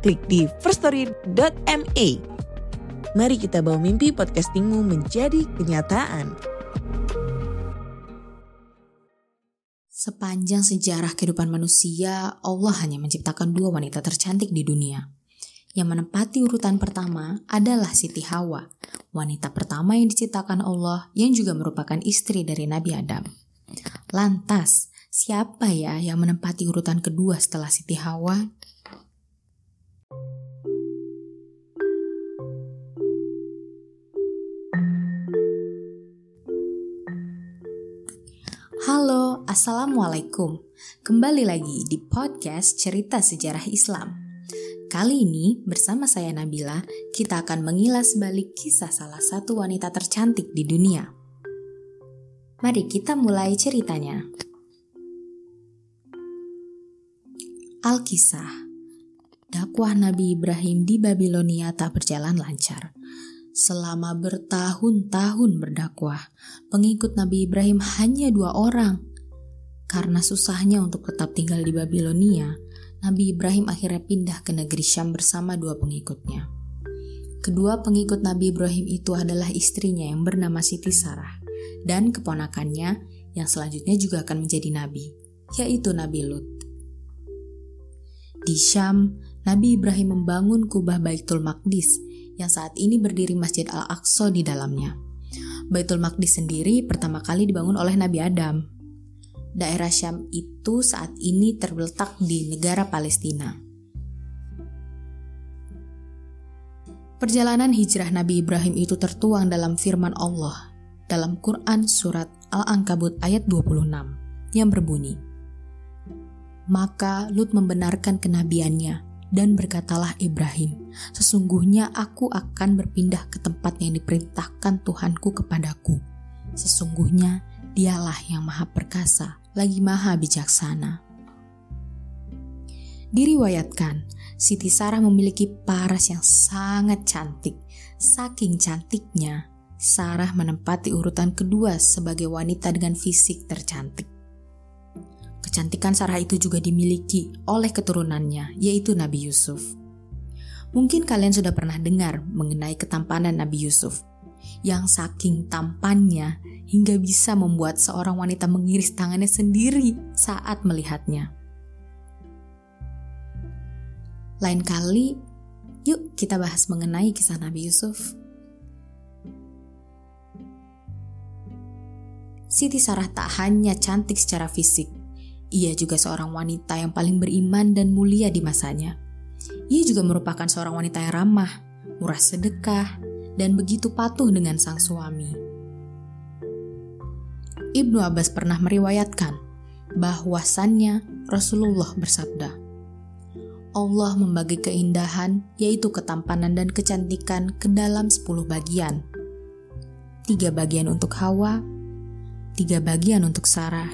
klik di firststory.me. Mari kita bawa mimpi podcastingmu menjadi kenyataan. Sepanjang sejarah kehidupan manusia, Allah hanya menciptakan dua wanita tercantik di dunia. Yang menempati urutan pertama adalah Siti Hawa, wanita pertama yang diciptakan Allah yang juga merupakan istri dari Nabi Adam. Lantas, siapa ya yang menempati urutan kedua setelah Siti Hawa? Assalamualaikum. Kembali lagi di podcast Cerita Sejarah Islam. Kali ini bersama saya Nabila, kita akan mengilas balik kisah salah satu wanita tercantik di dunia. Mari kita mulai ceritanya. Alkisah Dakwah Nabi Ibrahim di Babilonia tak berjalan lancar Selama bertahun-tahun berdakwah, pengikut Nabi Ibrahim hanya dua orang. Karena susahnya untuk tetap tinggal di Babilonia, Nabi Ibrahim akhirnya pindah ke negeri Syam bersama dua pengikutnya. Kedua pengikut Nabi Ibrahim itu adalah istrinya yang bernama Siti Sarah dan keponakannya yang selanjutnya juga akan menjadi nabi, yaitu Nabi Lut. Di Syam, Nabi Ibrahim membangun kubah Baitul Maqdis yang saat ini berdiri Masjid Al-Aqsa di dalamnya. Baitul Maqdis sendiri pertama kali dibangun oleh Nabi Adam. Daerah Syam itu saat ini terletak di negara Palestina. Perjalanan hijrah Nabi Ibrahim itu tertuang dalam firman Allah dalam Quran surat Al-Ankabut ayat 26 yang berbunyi, Maka Lut membenarkan kenabiannya dan berkatalah Ibrahim, Sesungguhnya aku akan berpindah ke tempat yang diperintahkan Tuhanku kepadaku. Sesungguhnya dialah yang maha perkasa, lagi maha bijaksana. Diriwayatkan, Siti Sarah memiliki paras yang sangat cantik. Saking cantiknya, Sarah menempati urutan kedua sebagai wanita dengan fisik tercantik. Kecantikan Sarah itu juga dimiliki oleh keturunannya, yaitu Nabi Yusuf. Mungkin kalian sudah pernah dengar mengenai ketampanan Nabi Yusuf, yang saking tampannya hingga bisa membuat seorang wanita mengiris tangannya sendiri saat melihatnya. Lain kali, yuk kita bahas mengenai kisah Nabi Yusuf. Siti Sarah tak hanya cantik secara fisik, ia juga seorang wanita yang paling beriman dan mulia di masanya. Ia juga merupakan seorang wanita yang ramah, murah sedekah, dan begitu patuh dengan sang suami. Ibnu Abbas pernah meriwayatkan bahwasannya Rasulullah bersabda, Allah membagi keindahan, yaitu ketampanan dan kecantikan ke dalam sepuluh bagian. Tiga bagian untuk Hawa, tiga bagian untuk Sarah,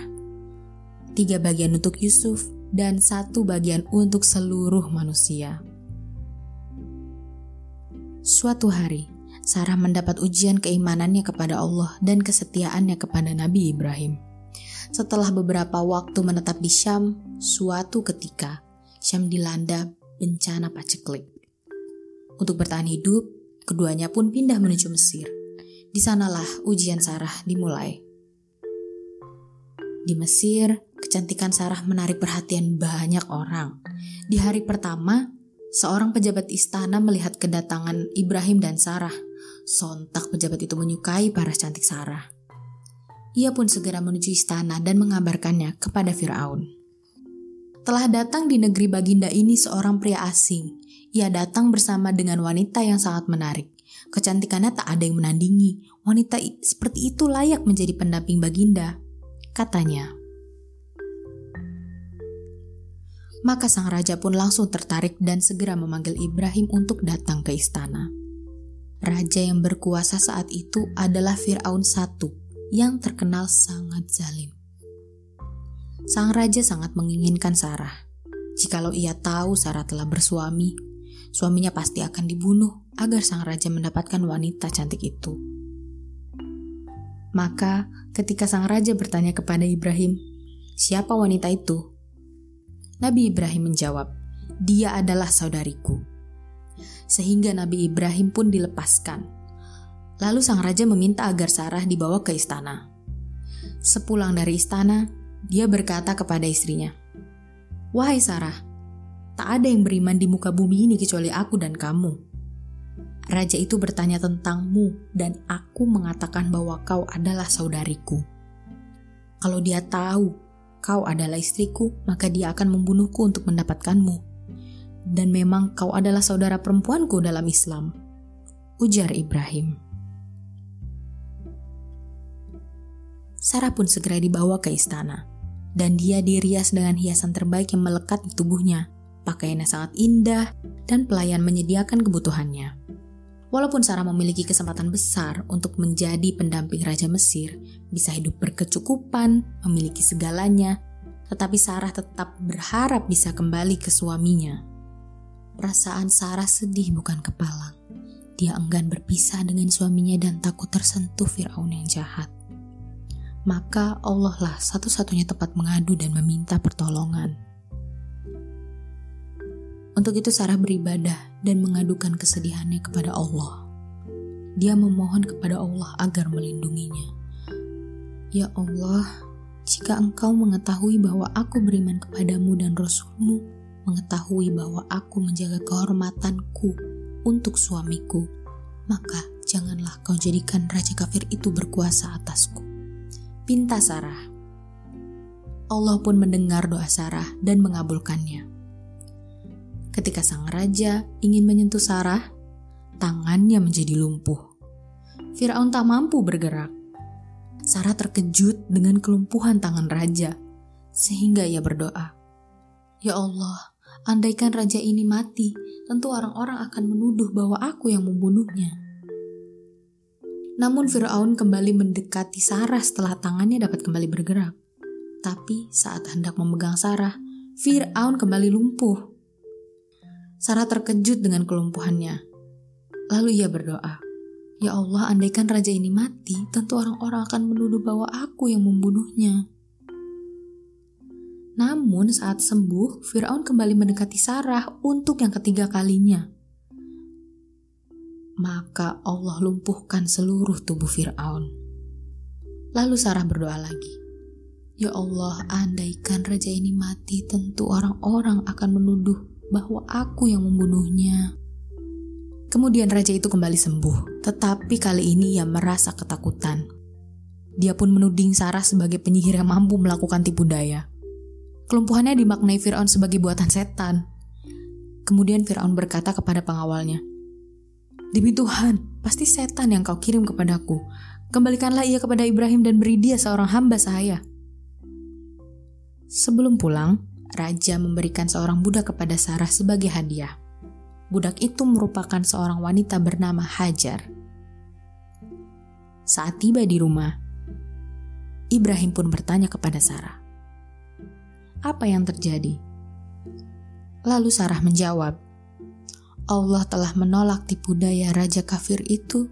tiga bagian untuk Yusuf, dan satu bagian untuk seluruh manusia. Suatu hari, Sarah mendapat ujian keimanannya kepada Allah dan kesetiaannya kepada Nabi Ibrahim. Setelah beberapa waktu menetap di Syam, suatu ketika Syam dilanda bencana paceklik. Untuk bertahan hidup, keduanya pun pindah menuju Mesir. Di sanalah ujian Sarah dimulai. Di Mesir, kecantikan Sarah menarik perhatian banyak orang. Di hari pertama, seorang pejabat istana melihat kedatangan Ibrahim dan Sarah. Sontak pejabat itu menyukai paras cantik Sarah. Ia pun segera menuju istana dan mengabarkannya kepada Firaun. Telah datang di negeri Baginda ini seorang pria asing. Ia datang bersama dengan wanita yang sangat menarik. Kecantikannya tak ada yang menandingi. Wanita seperti itu layak menjadi pendamping Baginda katanya. Maka sang raja pun langsung tertarik dan segera memanggil Ibrahim untuk datang ke istana. Raja yang berkuasa saat itu adalah Fir'aun I yang terkenal sangat zalim. Sang raja sangat menginginkan Sarah. Jikalau ia tahu Sarah telah bersuami, suaminya pasti akan dibunuh agar sang raja mendapatkan wanita cantik itu. Maka, ketika sang raja bertanya kepada Ibrahim, "Siapa wanita itu?" Nabi Ibrahim menjawab, "Dia adalah saudariku." Sehingga Nabi Ibrahim pun dilepaskan. Lalu sang raja meminta agar Sarah dibawa ke istana. Sepulang dari istana, dia berkata kepada istrinya, "Wahai Sarah, tak ada yang beriman di muka bumi ini kecuali aku dan kamu. Raja itu bertanya tentangmu, dan aku mengatakan bahwa kau adalah saudariku. Kalau dia tahu kau adalah istriku, maka dia akan membunuhku untuk mendapatkanmu. Dan memang kau adalah saudara perempuanku dalam Islam. Ujar Ibrahim. Sarah pun segera dibawa ke istana, dan dia dirias dengan hiasan terbaik yang melekat di tubuhnya. Pakaiannya sangat indah, dan pelayan menyediakan kebutuhannya. Walaupun Sarah memiliki kesempatan besar untuk menjadi pendamping Raja Mesir, bisa hidup berkecukupan, memiliki segalanya, tetapi Sarah tetap berharap bisa kembali ke suaminya. Perasaan Sarah sedih bukan kepalang. Dia enggan berpisah dengan suaminya dan takut tersentuh Firaun yang jahat. Maka Allah lah satu-satunya tempat mengadu dan meminta pertolongan. Untuk itu Sarah beribadah dan mengadukan kesedihannya kepada Allah. Dia memohon kepada Allah agar melindunginya. Ya Allah, jika engkau mengetahui bahwa aku beriman kepadamu dan Rasulmu, mengetahui bahwa aku menjaga kehormatanku untuk suamiku, maka janganlah kau jadikan raja kafir itu berkuasa atasku. Pinta Sarah. Allah pun mendengar doa Sarah dan mengabulkannya. Ketika sang raja ingin menyentuh Sarah, tangannya menjadi lumpuh. Firaun tak mampu bergerak. Sarah terkejut dengan kelumpuhan tangan raja, sehingga ia berdoa, "Ya Allah, andaikan raja ini mati, tentu orang-orang akan menuduh bahwa aku yang membunuhnya." Namun Firaun kembali mendekati Sarah setelah tangannya dapat kembali bergerak. Tapi saat hendak memegang Sarah, Firaun kembali lumpuh. Sarah terkejut dengan kelumpuhannya. Lalu ia berdoa, Ya Allah, andaikan raja ini mati, tentu orang-orang akan menuduh bahwa aku yang membunuhnya. Namun saat sembuh, Fir'aun kembali mendekati Sarah untuk yang ketiga kalinya. Maka Allah lumpuhkan seluruh tubuh Fir'aun. Lalu Sarah berdoa lagi. Ya Allah, andaikan raja ini mati, tentu orang-orang akan menuduh bahwa aku yang membunuhnya. Kemudian raja itu kembali sembuh, tetapi kali ini ia merasa ketakutan. Dia pun menuding Sarah sebagai penyihir yang mampu melakukan tipu daya. Kelumpuhannya dimaknai Fir'aun sebagai buatan setan. Kemudian Fir'aun berkata kepada pengawalnya, Demi Tuhan, pasti setan yang kau kirim kepadaku. Kembalikanlah ia kepada Ibrahim dan beri dia seorang hamba saya. Sebelum pulang, raja memberikan seorang budak kepada Sarah sebagai hadiah. Budak itu merupakan seorang wanita bernama Hajar. Saat tiba di rumah, Ibrahim pun bertanya kepada Sarah, "Apa yang terjadi?" Lalu Sarah menjawab, "Allah telah menolak tipu daya raja kafir itu,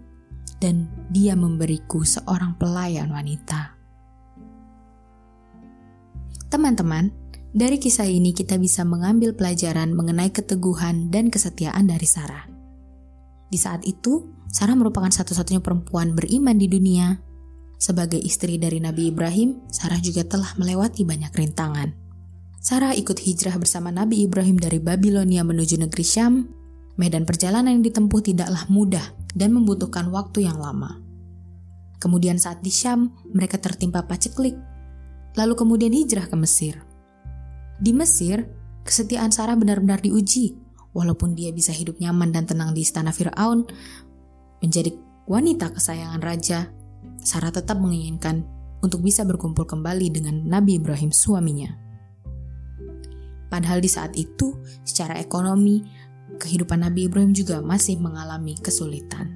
dan Dia memberiku seorang pelayan wanita." Teman-teman, dari kisah ini kita bisa mengambil pelajaran mengenai keteguhan dan kesetiaan dari Sarah. Di saat itu, Sarah merupakan satu-satunya perempuan beriman di dunia. Sebagai istri dari Nabi Ibrahim, Sarah juga telah melewati banyak rintangan. Sarah ikut hijrah bersama Nabi Ibrahim dari Babilonia menuju negeri Syam. Medan perjalanan yang ditempuh tidaklah mudah dan membutuhkan waktu yang lama. Kemudian saat di Syam, mereka tertimpa paceklik. Lalu kemudian hijrah ke Mesir. Di Mesir, kesetiaan Sarah benar-benar diuji. Walaupun dia bisa hidup nyaman dan tenang di istana Firaun, menjadi wanita kesayangan raja, Sarah tetap menginginkan untuk bisa berkumpul kembali dengan Nabi Ibrahim suaminya. Padahal di saat itu, secara ekonomi, kehidupan Nabi Ibrahim juga masih mengalami kesulitan.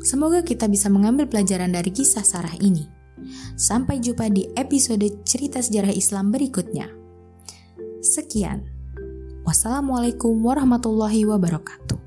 Semoga kita bisa mengambil pelajaran dari kisah Sarah ini. Sampai jumpa di episode cerita sejarah Islam berikutnya. Sekian. Wassalamualaikum warahmatullahi wabarakatuh.